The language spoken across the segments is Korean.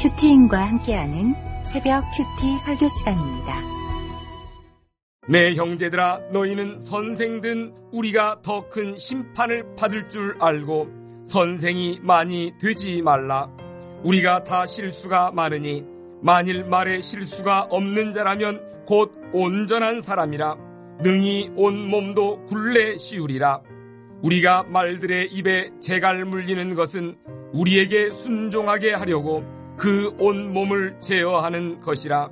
큐티인과 함께하는 새벽 큐티 설교 시간입니다. 내 형제들아 너희는 선생된 우리가 더 큰 심판을 받을 줄 알고 선생이 많이 되지 말라. 우리가 다 실수가 많으니 만일 말에 실수가 없는 자라면 곧 온전한 사람이라 능히 온 몸도 굴레 씌우리라. 우리가 말들의 입에 재갈 물리는 것은 우리에게 순종하게 하려고 그 온 몸을 제어하는 것이라.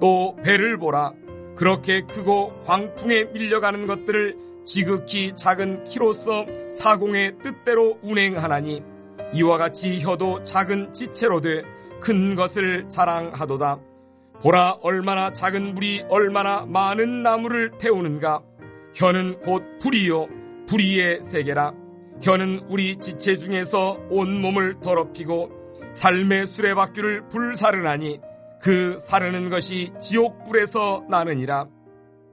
또 배를 보라. 그렇게 크고 광풍에 밀려가는 것들을 지극히 작은 키로서 사공의 뜻대로 운행하나니 이와 같이 혀도 작은 지체로 돼 큰 것을 자랑하도다. 보라 얼마나 작은 물이 얼마나 많은 나무를 태우는가. 혀는 곧 불이요 불의의 세계라. 혀는 우리 지체 중에서 온 몸을 더럽히고 삶의 수레바퀴를 불사르나니 그 사르는 것이 지옥불에서 나느니라.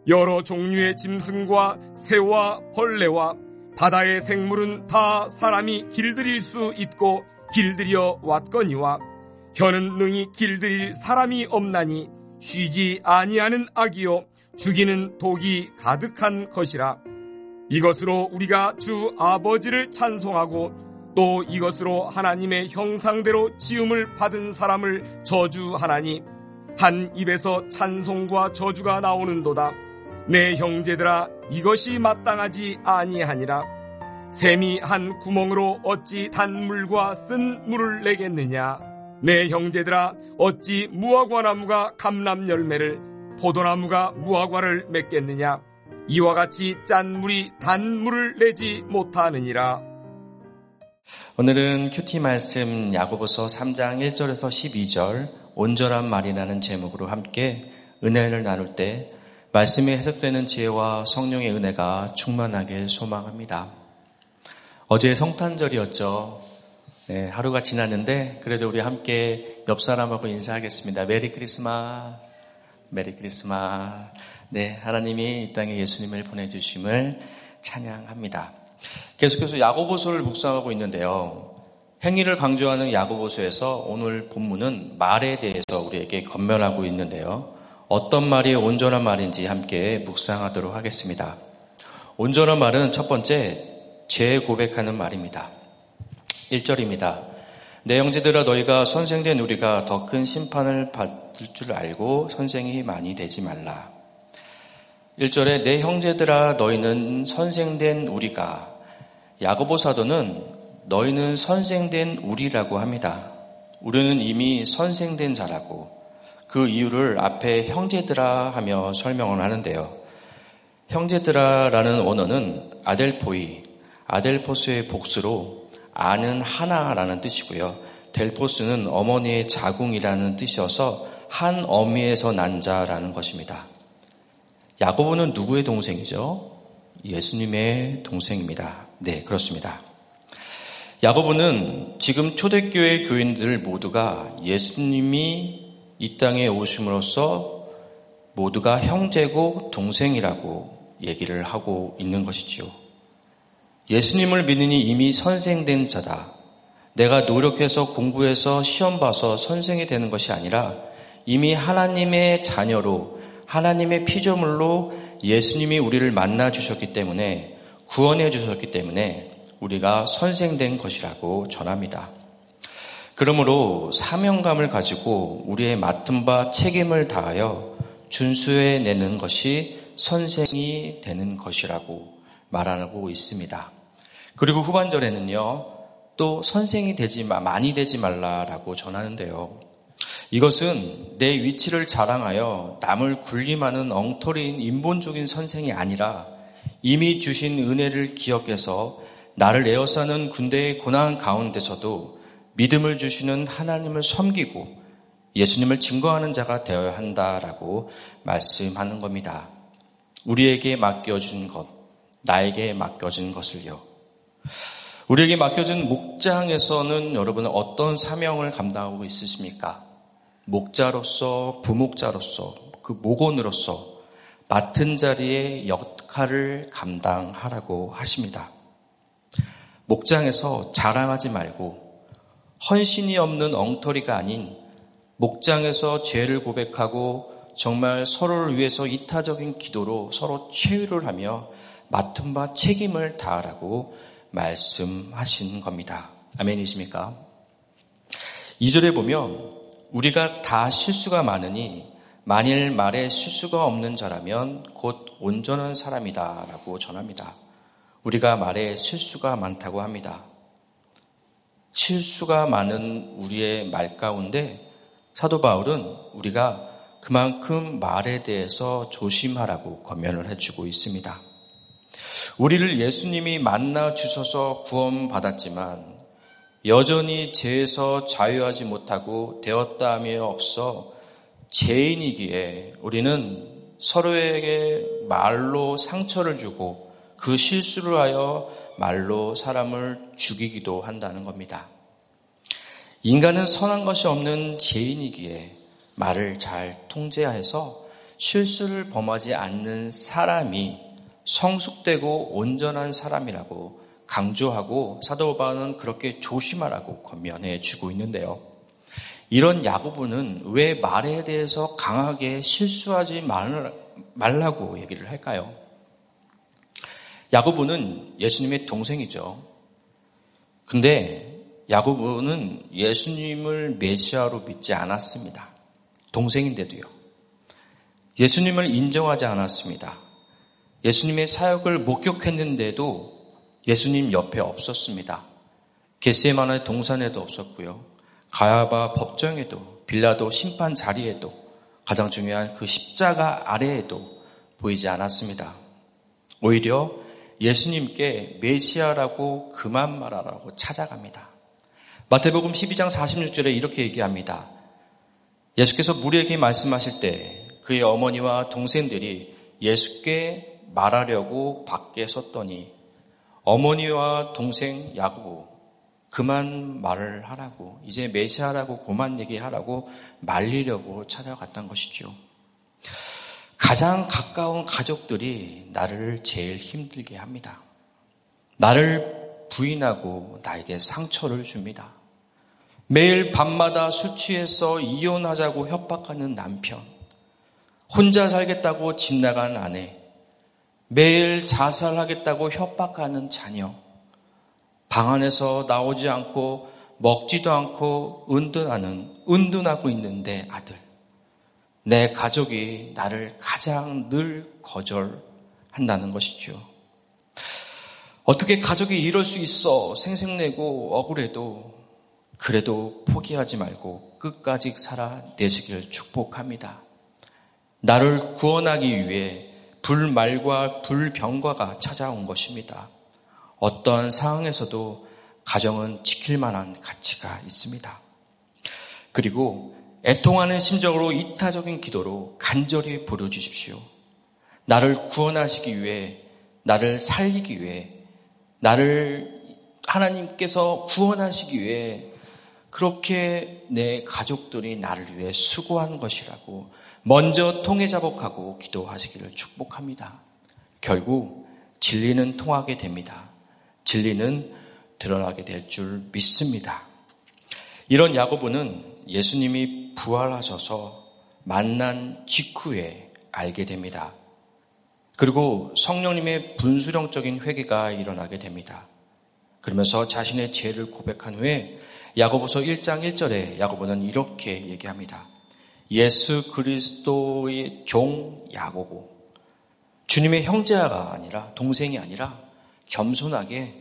여러 종류의 짐승과 새와 벌레와 바다의 생물은 다 사람이 길들일 수 있고 길들여 왔거니와 혀는 능히 길들일 사람이 없나니 쉬지 아니하는 악이요 죽이는 독이 가득한 것이라. 이것으로 우리가 주 아버지를 찬송하고 또 이것으로 하나님의 형상대로 지음을 받은 사람을 저주하나니 한 입에서 찬송과 저주가 나오는도다. 내 형제들아 이것이 마땅하지 아니하니라. 샘이 한 구멍으로 어찌 단물과 쓴 물을 내겠느냐. 내 형제들아 어찌 무화과 나무가 감람 열매를 포도나무가 무화과를 맺겠느냐. 이와 같이 짠 물이 단물을 내지 못하느니라. 오늘은 QT 말씀 야고보서 3장 1절에서 12절 온전한 말이라는 제목으로 함께 은혜를 나눌 때 말씀이 해석되는 지혜와 성령의 은혜가 충만하게 소망합니다. 어제 성탄절이었죠. 네, 하루가 지났는데 그래도 우리 함께 옆 사람하고 인사하겠습니다. Merry Christmas. 메리 크리스마스. 네, 하나님이 이 땅에 예수님을 보내주심을 찬양합니다. 계속해서 야고보서를 묵상하고 있는데요. 행위를 강조하는 야고보서에서 오늘 본문은 말에 대해서 우리에게 건면하고 있는데요. 어떤 말이 온전한 말인지 함께 묵상하도록 하겠습니다. 온전한 말은 첫 번째 재고백하는 말입니다. 1절입니다. 내 형제들아 너희가 선생된 우리가 더 큰 심판을 받을 줄 알고 선생이 많이 되지 말라. 1절에 내 형제들아 너희는 선생된 우리가 야고보 사도는 너희는 선생된 우리라고 합니다. 우리는 이미 선생된 자라고 그 이유를 앞에 형제들아 하며 설명을 하는데요. 형제들아라는 언어는 아델포이, 아델포스의 복수로 아는 하나라는 뜻이고요. 델포스는 어머니의 자궁이라는 뜻이어서 한 어미에서 난 자라는 것입니다. 야고보는 누구의 동생이죠? 예수님의 동생입니다. 네, 그렇습니다. 야고보는 지금 초대교회 교인들 모두가 예수님이 이 땅에 오심으로써 모두가 형제고 동생이라고 얘기를 하고 있는 것이지요. 예수님을 믿으니 이미 선생된 자다. 내가 노력해서 공부해서 시험 봐서 선생이 되는 것이 아니라 이미 하나님의 자녀로 하나님의 피조물로 예수님이 우리를 만나 주셨기 때문에 구원해 주셨기 때문에 우리가 선생된 것이라고 전합니다. 그러므로 사명감을 가지고 우리의 맡은 바 책임을 다하여 준수해 내는 것이 선생이 되는 것이라고 말하고 있습니다. 그리고 후반절에는요, 또 선생이 되지 마, 많이 되지 말라라고 전하는데요. 이것은 내 위치를 자랑하여 남을 군림하는 엉터리인 인본적인 선생이 아니라 이미 주신 은혜를 기억해서 나를 에워싸는 군대의 고난 가운데서도 믿음을 주시는 하나님을 섬기고 예수님을 증거하는 자가 되어야 한다라고 말씀하는 겁니다. 우리에게 맡겨준 것, 나에게 맡겨진 것을요. 우리에게 맡겨진 목장에서는 여러분은 어떤 사명을 감당하고 있으십니까? 목자로서, 부목자로서, 그 목원으로서 맡은 자리의 역할을 감당하라고 하십니다. 목장에서 자랑하지 말고 헌신이 없는 엉터리가 아닌 목장에서 죄를 고백하고 정말 서로를 위해서 이타적인 기도로 서로 최후를 하며 맡은 바 책임을 다하라고 말씀하신 겁니다. 아멘이십니까? 2절에 보면 우리가 다 실수가 많으니 만일 말에 실수가 없는 자라면 곧 온전한 사람이다 라고 전합니다. 우리가 말에 실수가 많다고 합니다. 실수가 많은 우리의 말 가운데 사도 바울은 우리가 그만큼 말에 대해서 조심하라고 권면을 해주고 있습니다. 우리를 예수님이 만나 주셔서 구원받았지만 여전히 죄에서 자유하지 못하고 되었다며 없어 죄인이기에 우리는 서로에게 말로 상처를 주고 그 실수를 하여 말로 사람을 죽이기도 한다는 겁니다. 인간은 선한 것이 없는 죄인이기에 말을 잘 통제해서 실수를 범하지 않는 사람이 성숙되고 온전한 사람이라고 강조하고 사도 바울은 그렇게 조심하라고 권면해 주고 있는데요. 이런 야고보는 왜 말에 대해서 강하게 실수하지 말라고 얘기를 할까요? 야고보는 예수님의 동생이죠. 근데 야고보는 예수님을 메시아로 믿지 않았습니다. 동생인데도요. 예수님을 인정하지 않았습니다. 예수님의 사역을 목격했는데도 예수님 옆에 없었습니다. 게세마의 동산에도 없었고요. 가야바 법정에도 빌라도 심판 자리에도 가장 중요한 그 십자가 아래에도 보이지 않았습니다. 오히려 예수님께 메시아라고 그만 말하라고 찾아갑니다. 마태복음 12장 46절에 이렇게 얘기합니다. 예수께서 무리에게 말씀하실 때 그의 어머니와 동생들이 예수께 말하려고 밖에 섰더니 어머니와 동생 야구 그만 말을 하라고 이제 메시아라고 그만 얘기하라고 말리려고 찾아갔던 것이죠. 가장 가까운 가족들이 나를 제일 힘들게 합니다. 나를 부인하고 나에게 상처를 줍니다. 매일 밤마다 술 취해서 이혼하자고 협박하는 남편, 혼자 살겠다고 집 나간 아내, 매일 자살하겠다고 협박하는 자녀, 방 안에서 나오지 않고 먹지도 않고 은둔하는, 은둔하고 있는데 아들. 내 가족이 나를 가장 늘 거절한다는 것이죠. 어떻게 가족이 이럴 수 있어 생색내고 억울해도 그래도 포기하지 말고 끝까지 살아내시길 축복합니다. 나를 구원하기 위해 불말과 불병과가 찾아온 것입니다. 어떠한 상황에서도 가정은 지킬 만한 가치가 있습니다. 그리고 애통하는 심정으로 이타적인 기도로 간절히 부르주십시오. 나를 구원하시기 위해, 나를 살리기 위해, 나를 하나님께서 구원하시기 위해 그렇게 내 가족들이 나를 위해 수고한 것이라고 먼저 통해 자복하고 기도하시기를 축복합니다. 결국 진리는 통하게 됩니다. 진리는 드러나게 될 줄 믿습니다. 이런 야고보는 예수님이 부활하셔서 만난 직후에 알게 됩니다. 그리고 성령님의 분수령적인 회개가 일어나게 됩니다. 그러면서 자신의 죄를 고백한 후에 야고보서 1장 1절에 야고보는 이렇게 얘기합니다. 예수 그리스도의 종 야고보. 주님의 형제가 아니라 동생이 아니라 겸손하게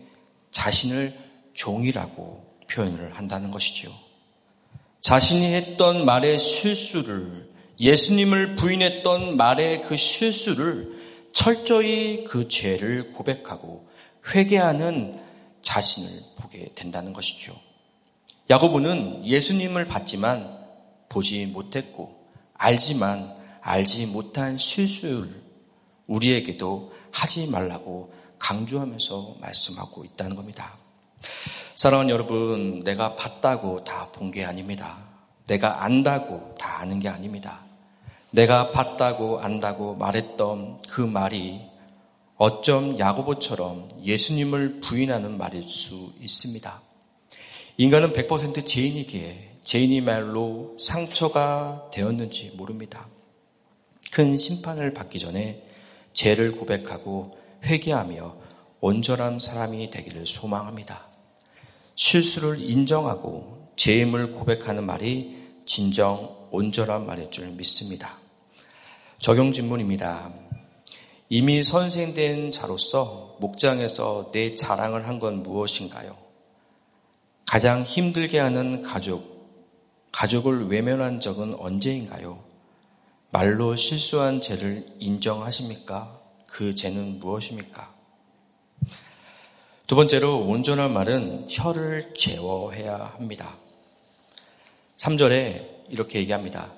자신을 종이라고 표현을 한다는 것이지요. 자신이 했던 말의 실수를 예수님을 부인했던 말의 그 실수를 철저히 그 죄를 고백하고 회개하는 자신을 보게 된다는 것이죠. 야고보는 예수님을 봤지만 보지 못했고 알지만 알지 못한 실수를 우리에게도 하지 말라고 강조하면서 말씀하고 있다는 겁니다. 사랑하는 여러분, 내가 봤다고 다 본 게 아닙니다. 내가 안다고 다 아는 게 아닙니다. 내가 봤다고 안다고 말했던 그 말이 어쩜 야고보처럼 예수님을 부인하는 말일 수 있습니다. 인간은 100% 죄인이기에 죄인이 말로 상처가 되었는지 모릅니다. 큰 심판을 받기 전에 죄를 고백하고 회개하며 온전한 사람이 되기를 소망합니다. 실수를 인정하고 죄임을 고백하는 말이 진정 온전한 말일 줄 믿습니다. 적용 질문입니다. 이미 선생된 자로서 목장에서 내 자랑을 한 건 무엇인가요? 가장 힘들게 하는 가족, 가족을 외면한 적은 언제인가요? 말로 실수한 죄를 인정하십니까? 그 죄는 무엇입니까? 두 번째로 온전한 말은 혀를 제어해야 합니다. 3절에 이렇게 얘기합니다.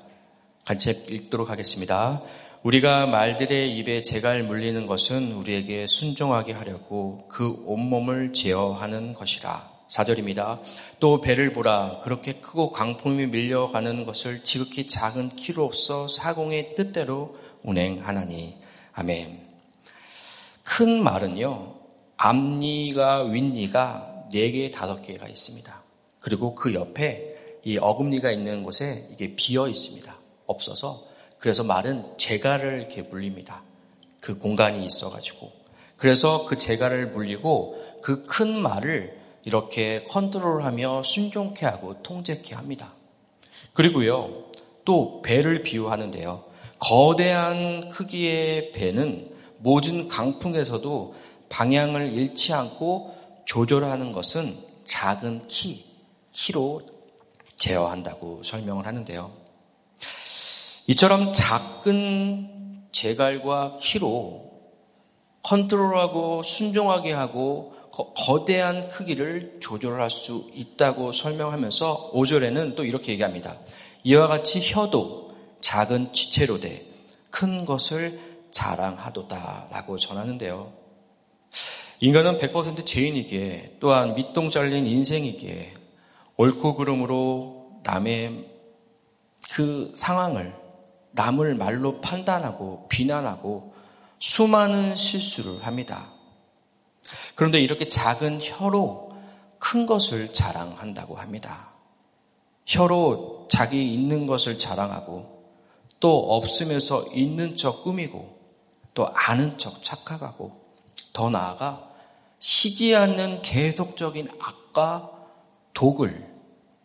같이 읽도록 하겠습니다. 우리가 말들의 입에 재갈 물리는 것은 우리에게 순종하게 하려고 그 온몸을 제어하는 것이라. 4절입니다. 또 배를 보라. 그렇게 크고 강풍이 밀려가는 것을 지극히 작은 키로서 사공의 뜻대로 운행하나니. 아멘. 큰 말은요, 앞니가 윗니가 4개, 5개가 있습니다. 그리고 그 옆에 이 어금니가 있는 곳에 이게 비어 있습니다. 없어서. 그래서 말은 재갈을 이렇게 물립니다. 그 공간이 있어가지고. 그래서 그 재갈을 물리고 그 큰 말을 이렇게 컨트롤하며 순종케 하고 통제케 합니다. 그리고요, 또 배를 비유하는데요. 거대한 크기의 배는 모든 강풍에서도 방향을 잃지 않고 조절하는 것은 작은 키, 키로 제어한다고 설명을 하는데요. 이처럼 작은 재갈과 키로 컨트롤하고 순종하게 하고 거대한 크기를 조절할 수 있다고 설명하면서 5절에는 또 이렇게 얘기합니다. 이와 같이 혀도 작은 지체로 돼 큰 것을 자랑하도다라고 전하는데요. 인간은 100% 죄인이기에 또한 밑동 잘린 인생이기에 옳고 그름으로 남의 그 상황을 남을 말로 판단하고 비난하고 수많은 실수를 합니다. 그런데 이렇게 작은 혀로 큰 것을 자랑한다고 합니다. 혀로 자기 있는 것을 자랑하고 또 없으면서 있는 척 꾸미고 또 아는 척 착각하고 더 나아가 쉬지 않는 계속적인 악과 독을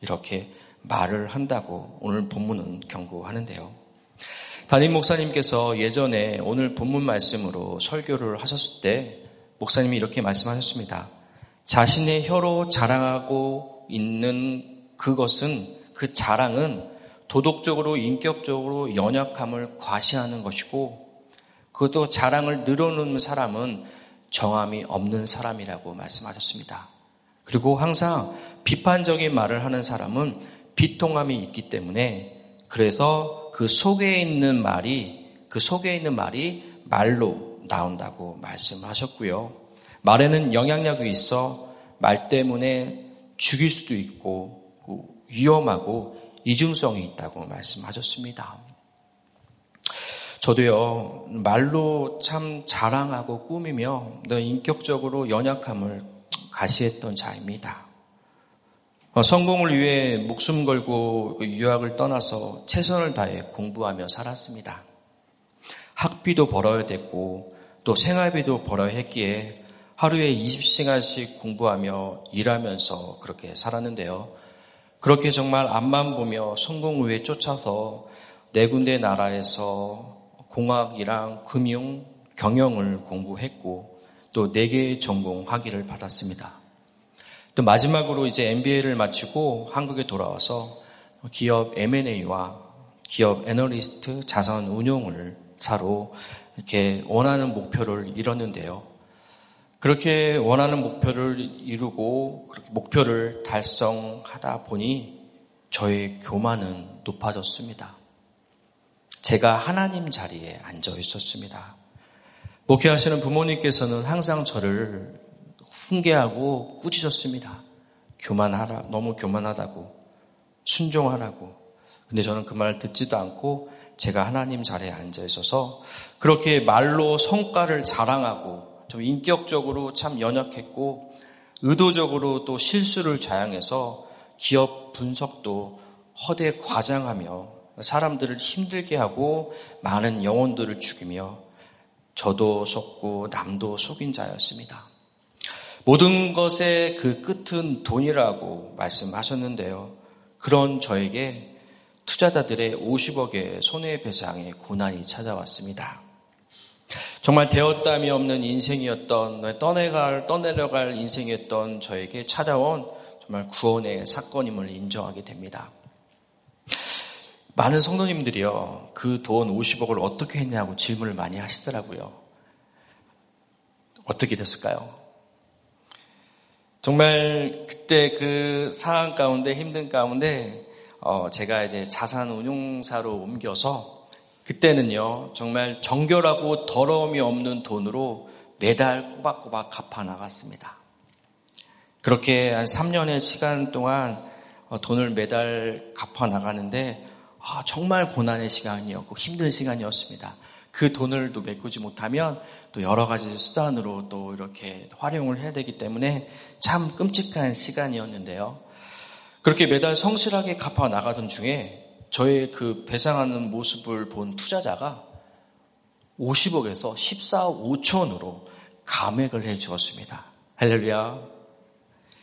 이렇게 말을 한다고 오늘 본문은 경고하는데요. 담임 목사님께서 예전에 오늘 본문 말씀으로 설교를 하셨을 때 목사님이 이렇게 말씀하셨습니다. 자신의 혀로 자랑하고 있는 그것은 그 자랑은 도덕적으로 인격적으로 연약함을 과시하는 것이고 그것도 자랑을 늘어놓는 사람은 정함이 없는 사람이라고 말씀하셨습니다. 그리고 항상 비판적인 말을 하는 사람은 비통함이 있기 때문에 그래서 그 속에 있는 말이 그 속에 있는 말이 말로 나온다고 말씀하셨고요. 말에는 영향력이 있어 말 때문에 죽일 수도 있고 위험하고 이중성이 있다고 말씀하셨습니다. 저도요, 말로 참 자랑하고 꾸미며 너 인격적으로 연약함을 가시했던 자입니다. 어, 성공을 위해 목숨 걸고 그 유학을 떠나서 최선을 다해 공부하며 살았습니다. 학비도 벌어야 됐고 또 생활비도 벌어야 했기에 하루에 20시간씩 공부하며 일하면서 그렇게 살았는데요. 그렇게 정말 앞만 보며 성공 후에 쫓아서 네 군데 나라에서 공학이랑 금융, 경영을 공부했고 또네 개의 전공 학위를 받았습니다. 또 마지막으로 이제 MBA를 마치고 한국에 돌아와서 기업 M&A와 기업 애널리스트 자산 운용을 사로 이렇게 원하는 목표를 이뤘는데요. 그렇게 원하는 목표를 이루고 목표를 달성하다 보니 저의 교만은 높아졌습니다. 제가 하나님 자리에 앉아 있었습니다. 목회하시는 부모님께서는 항상 저를 훈계하고 꾸짖었습니다. 교만하라, 너무 교만하다고, 순종하라고. 근데 저는 그 말을 듣지도 않고 제가 하나님 자리에 앉아 있어서 그렇게 말로 성과를 자랑하고 좀 인격적으로 참 연약했고 의도적으로 또 실수를 자양해서 기업 분석도 허대 과장하며 사람들을 힘들게 하고 많은 영혼들을 죽이며 저도 속고 남도 속인 자였습니다. 모든 것의 그 끝은 돈이라고 말씀하셨는데요. 그런 저에게 투자자들의 50억의 손해배상의 고난이 찾아왔습니다. 정말 되었담이 없는 인생이었던 떠내갈 떠내려갈 인생이었던 저에게 찾아온 정말 구원의 사건임을 인정하게 됩니다. 많은 성도님들이요 그 돈 50억을 어떻게 했냐고 질문을 많이 하시더라고요. 어떻게 됐을까요? 정말 그때 그 상황 가운데 힘든 가운데 어 제가 이제 자산 운용사로 옮겨서 그때는요 정말 정결하고 더러움이 없는 돈으로 매달 꼬박꼬박 갚아 나갔습니다. 그렇게 한 3년의 시간 동안 어, 돈을 매달 갚아 나가는데 아, 정말 고난의 시간이었고 힘든 시간이었습니다. 그 돈을 또 메꾸지 못하면 또 여러 가지 수단으로 또 이렇게 활용을 해야 되기 때문에 참 끔찍한 시간이었는데요. 그렇게 매달 성실하게 갚아 나가던 중에 저의 그 배상하는 모습을 본 투자자가 50억에서 14억 5천으로 감액을 해 주었습니다. 할렐루야.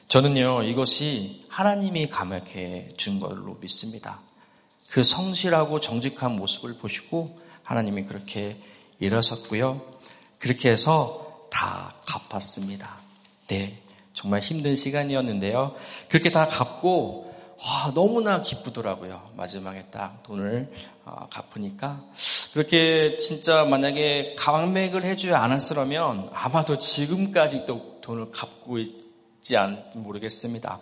저는요, 이것이 하나님이 감액해 준 걸로 믿습니다. 그 성실하고 정직한 모습을 보시고 하나님이 그렇게 일어섰고요. 그렇게 해서 다 갚았습니다. 네. 정말 힘든 시간이었는데요. 그렇게 다 갚고 와, 너무나 기쁘더라고요. 마지막에 딱 돈을 어, 갚으니까 그렇게 진짜 만약에 감액을 해주지 않았으면 아마도 지금까지도 돈을 갚고 있지 않 모르겠습니다.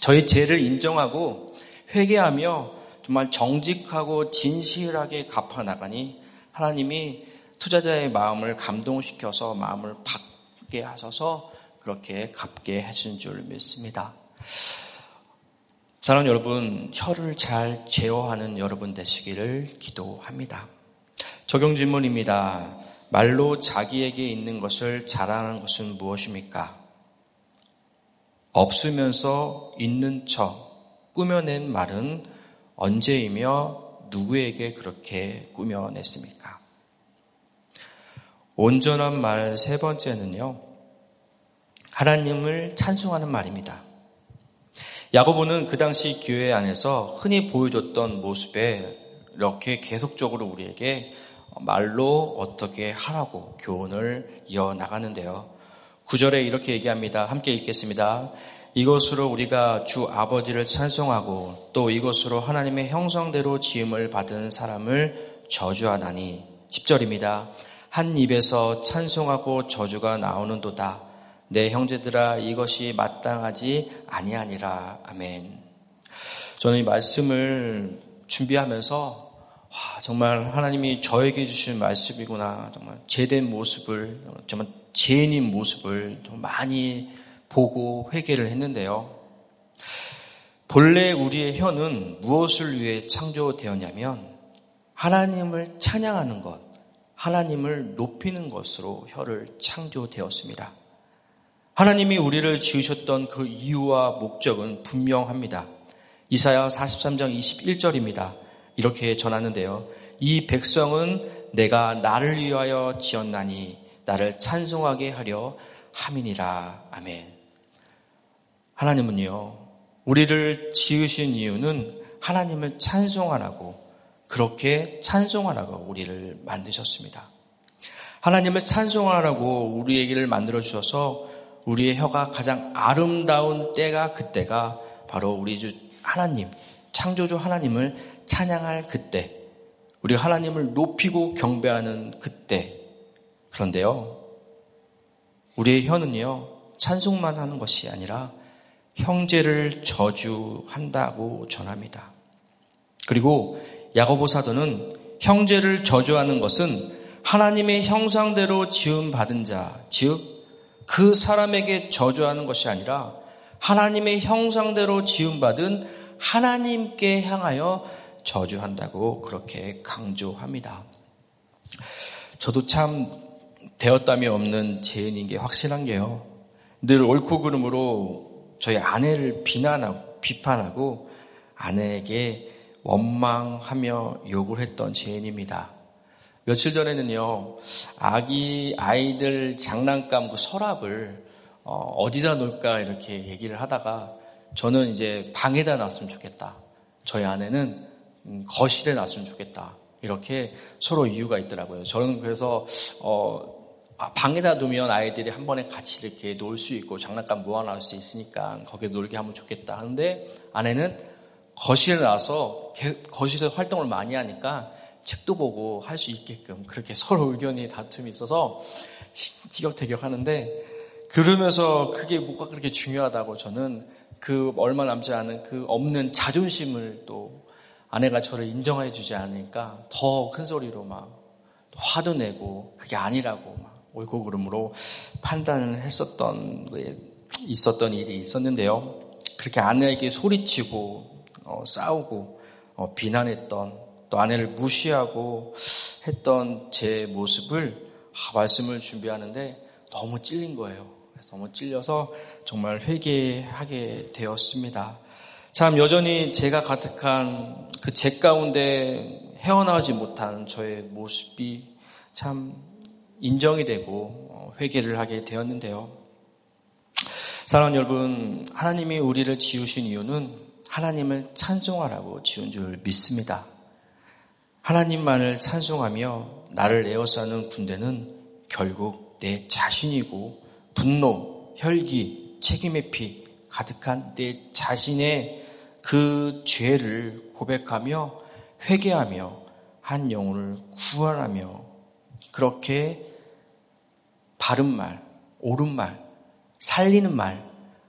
저희 죄를 인정하고 회개하며 정말 정직하고 진실하게 갚아 나가니 하나님이 투자자의 마음을 감동시켜서 마음을 받게 하셔서 그렇게 갚게 해준 줄 믿습니다. 사랑하는 여러분, 혀를 잘 제어하는 여러분 되시기를 기도합니다. 적용 질문입니다. 말로 자기에게 있는 것을 자랑하는 것은 무엇입니까? 없으면서 있는 척 꾸며낸 말은 언제이며 누구에게 그렇게 꾸며냈습니까? 온전한 말 세 번째는요. 하나님을 찬송하는 말입니다. 야고보는 그 당시 교회 안에서 흔히 보여줬던 모습에 이렇게 계속적으로 우리에게 말로 어떻게 하라고 교훈을 이어나가는데요. 구절에 이렇게 얘기합니다. 함께 읽겠습니다. 이것으로 우리가 주 아버지를 찬송하고 또 이것으로 하나님의 형성대로 지음을 받은 사람을 저주하나니 10절입니다. 한 입에서 찬송하고 저주가 나오는도다. 내 형제들아 이것이 마땅하지 아니하니라. 아멘. 저는 이 말씀을 준비하면서 와, 정말 하나님이 저에게 주신 말씀이구나. 정말 제된 모습을 정말 죄인인 모습을 좀 많이 보고 회개를 했는데요. 본래 우리의 혀는 무엇을 위해 창조되었냐면 하나님을 찬양하는 것, 하나님을 높이는 것으로 혀를 창조되었습니다. 하나님이 우리를 지으셨던 그 이유와 목적은 분명합니다. 이사야 43장 21절입니다. 이렇게 전하는데요. 이 백성은 내가 나를 위하여 지었나니 나를 찬송하게 하려 함이니라. 아멘. 하나님은요, 우리를 지으신 이유는 하나님을 찬송하라고, 그렇게 찬송하라고 우리를 만드셨습니다. 하나님을 찬송하라고 우리에게를 만들어 주셔서 우리의 혀가 가장 아름다운 때가 그때가 바로 우리 주 하나님, 창조주 하나님을 찬양할 그때, 우리 하나님을 높이고 경배하는 그때. 그런데요, 우리의 혀는요, 찬송만 하는 것이 아니라 형제를 저주한다고 전합니다. 그리고 야고보 사도는 형제를 저주하는 것은 하나님의 형상대로 지음 받은 자, 즉 그 사람에게 저주하는 것이 아니라 하나님의 형상대로 지음 받은 하나님께 향하여 저주한다고 그렇게 강조합니다. 저도 참 되었담이 없는 죄인인 게 확실한 게요. 늘 옳고 그름으로 저희 아내를 비난하고 비판하고 아내에게 원망하며 욕을 했던 죄인입니다. 며칠 전에는요, 아기, 아이들 장난감 그 서랍을 어, 디다 놓을까 이렇게 얘기를 하다가 저는 이제 방에다 놨으면 좋겠다. 저희 아내는 음, 거실에 놨으면 좋겠다. 이렇게 서로 이유가 있더라고요. 저는 그래서 어, 아, 방에다 두면 아이들이 한 번에 같이 이렇게 놀 수 있고 장난감 모아놓을 수 있으니까 거기에 놀게 하면 좋겠다 하는데 아내는 거실에 나와서 거실에서 활동을 많이 하니까 책도 보고 할 수 있게끔 그렇게 서로 의견이 다툼이 있어서 티격태격 하는데 그러면서 그게 뭐가 그렇게 중요하다고 저는 그 얼마 남지 않은 그 없는 자존심을 또 아내가 저를 인정해 주지 않으니까 더 큰 소리로 막 화도 내고 그게 아니라고 막 옳고 그름으로 판단을 했었던 있었던 일이 있었는데요. 그렇게 아내에게 소리치고 어, 싸우고 어, 비난했던 또 아내를 무시하고 했던 제 모습을 아, 말씀을 준비하는데 너무 찔린 거예요. 너무 찔려서 정말 회개하게 되었습니다. 참 여전히 제가 가득한 그제 가운데 헤어나오지 못한 저의 모습이 참 인정이 되고 어, 회개를 하게 되었는데요. 사랑하는 여러분, 하나님이 우리를 지으신 이유는 하나님을 찬송하라고 지은 줄 믿습니다. 하나님만을 찬송하며 나를 에워싸는 군대는 결국 내 자신이고 분노, 혈기, 책임의 피 가득한 내 자신의 그 죄를 고백하며 회개하며 한 영혼을 구원하며 그렇게 바른 말, 옳은 말, 살리는 말,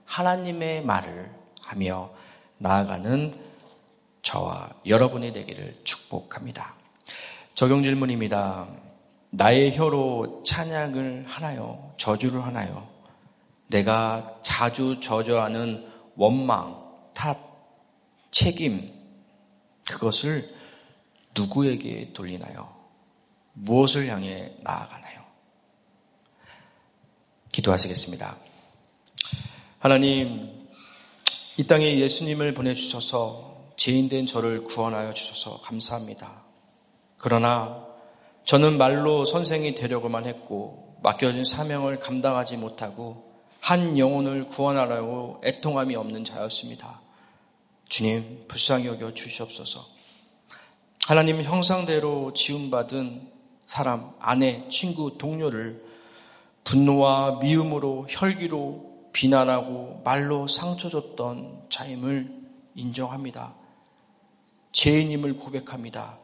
하나님의 말을 하며 나아가는 저와 여러분이 되기를 축복합니다. 적용 질문입니다. 나의 혀로 찬양을 하나요? 저주를 하나요? 내가 자주 저주하는 원망, 탓, 책임, 그것을 누구에게 돌리나요? 무엇을 향해 나아가나요? 기도하시겠습니다. 하나님, 이 땅에 예수님을 보내주셔서 죄인된 저를 구원하여 주셔서 감사합니다. 그러나 저는 말로 선생이 되려고만 했고 맡겨진 사명을 감당하지 못하고 한 영혼을 구원하려고 애통함이 없는 자였습니다. 주님, 불쌍히 여겨 주시옵소서. 하나님 형상대로 지음받은 사람, 아내, 친구, 동료를 분노와 미움으로 혈기로 비난하고 말로 상처 줬던 자임을 인정합니다. 죄인임을 고백합니다.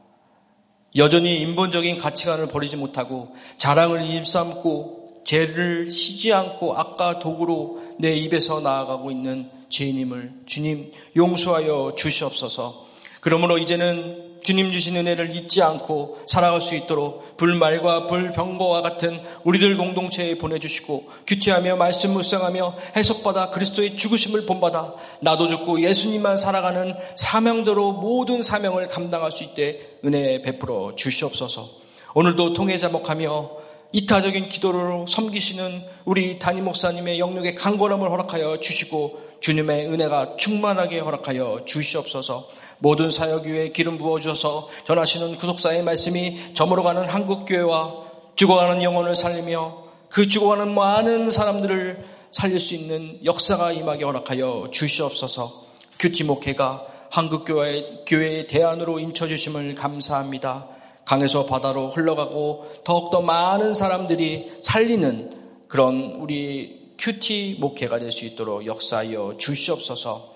여전히 인본적인 가치관을 버리지 못하고 자랑을 입삼고 죄를 쉬지 않고 악과 도구로 내 입에서 나아가고 있는 죄인임을 주님 용서하여 주시옵소서. 그러므로 이제는 주님 주신 은혜를 잊지 않고 살아갈 수 있도록 불말과 불병거와 같은 우리들 공동체에 보내주시고 규티하며 말씀 묵상하며 해석받아 그리스도의 죽으심을 본받아 나도 죽고 예수님만 살아가는 사명대로 모든 사명을 감당할 수 있게 은혜 베풀어 주시옵소서. 오늘도 통해 자복하며 이타적인 기도로 섬기시는 우리 담임 목사님의 영역의 강건함을 허락하여 주시고 주님의 은혜가 충만하게 허락하여 주시옵소서. 모든 사역 위에 기름 부어 주셔서 전하시는 구속사의 말씀이 저물어가는 한국 교회와 죽어가는 영혼을 살리며 그 죽어가는 많은 사람들을 살릴 수 있는 역사가 임하게 허락하여 주시옵소서. QT 목회가 한국 교회 교회의 대안으로 임쳐 주심을 감사합니다. 강에서 바다로 흘러가고 더욱더 많은 사람들이 살리는 그런 우리 QT 목회가 될 수 있도록 역사하여 주시옵소서.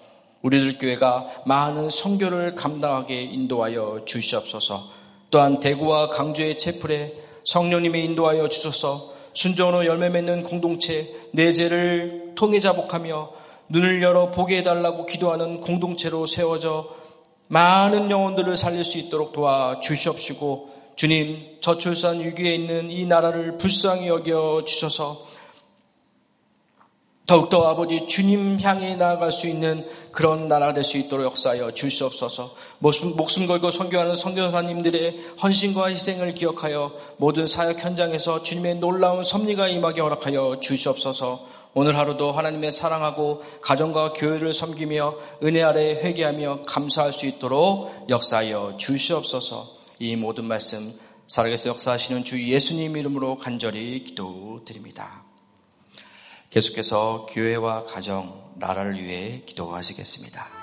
우리들 교회가 많은 선교를 감당하게 인도하여 주시옵소서. 또한 대구와 광주의 채플에 성령님의 인도하여 주셔서 순종으로 열매 맺는 공동체 내재를 통해 자복하며 눈을 열어 보게 해달라고 기도하는 공동체로 세워져 많은 영혼들을 살릴 수 있도록 도와 주시옵시고 주님 저출산 위기에 있는 이 나라를 불쌍히 여겨 주셔서 더욱더 아버지 주님 향해 나아갈 수 있는 그런 나라 될 수 있도록 역사하여 주시옵소서. 목숨, 목숨 걸고 선교하는 선교사님들의 헌신과 희생을 기억하여 모든 사역 현장에서 주님의 놀라운 섭리가 임하게 허락하여 주시옵소서. 오늘 하루도 하나님의 사랑하고 가정과 교회를 섬기며 은혜 아래 회개하며 감사할 수 있도록 역사하여 주시옵소서. 이 모든 말씀 살아계서 역사하시는 주 예수님 이름으로 간절히 기도드립니다. 계속해서 교회와 가정, 나라를 위해 기도하시겠습니다.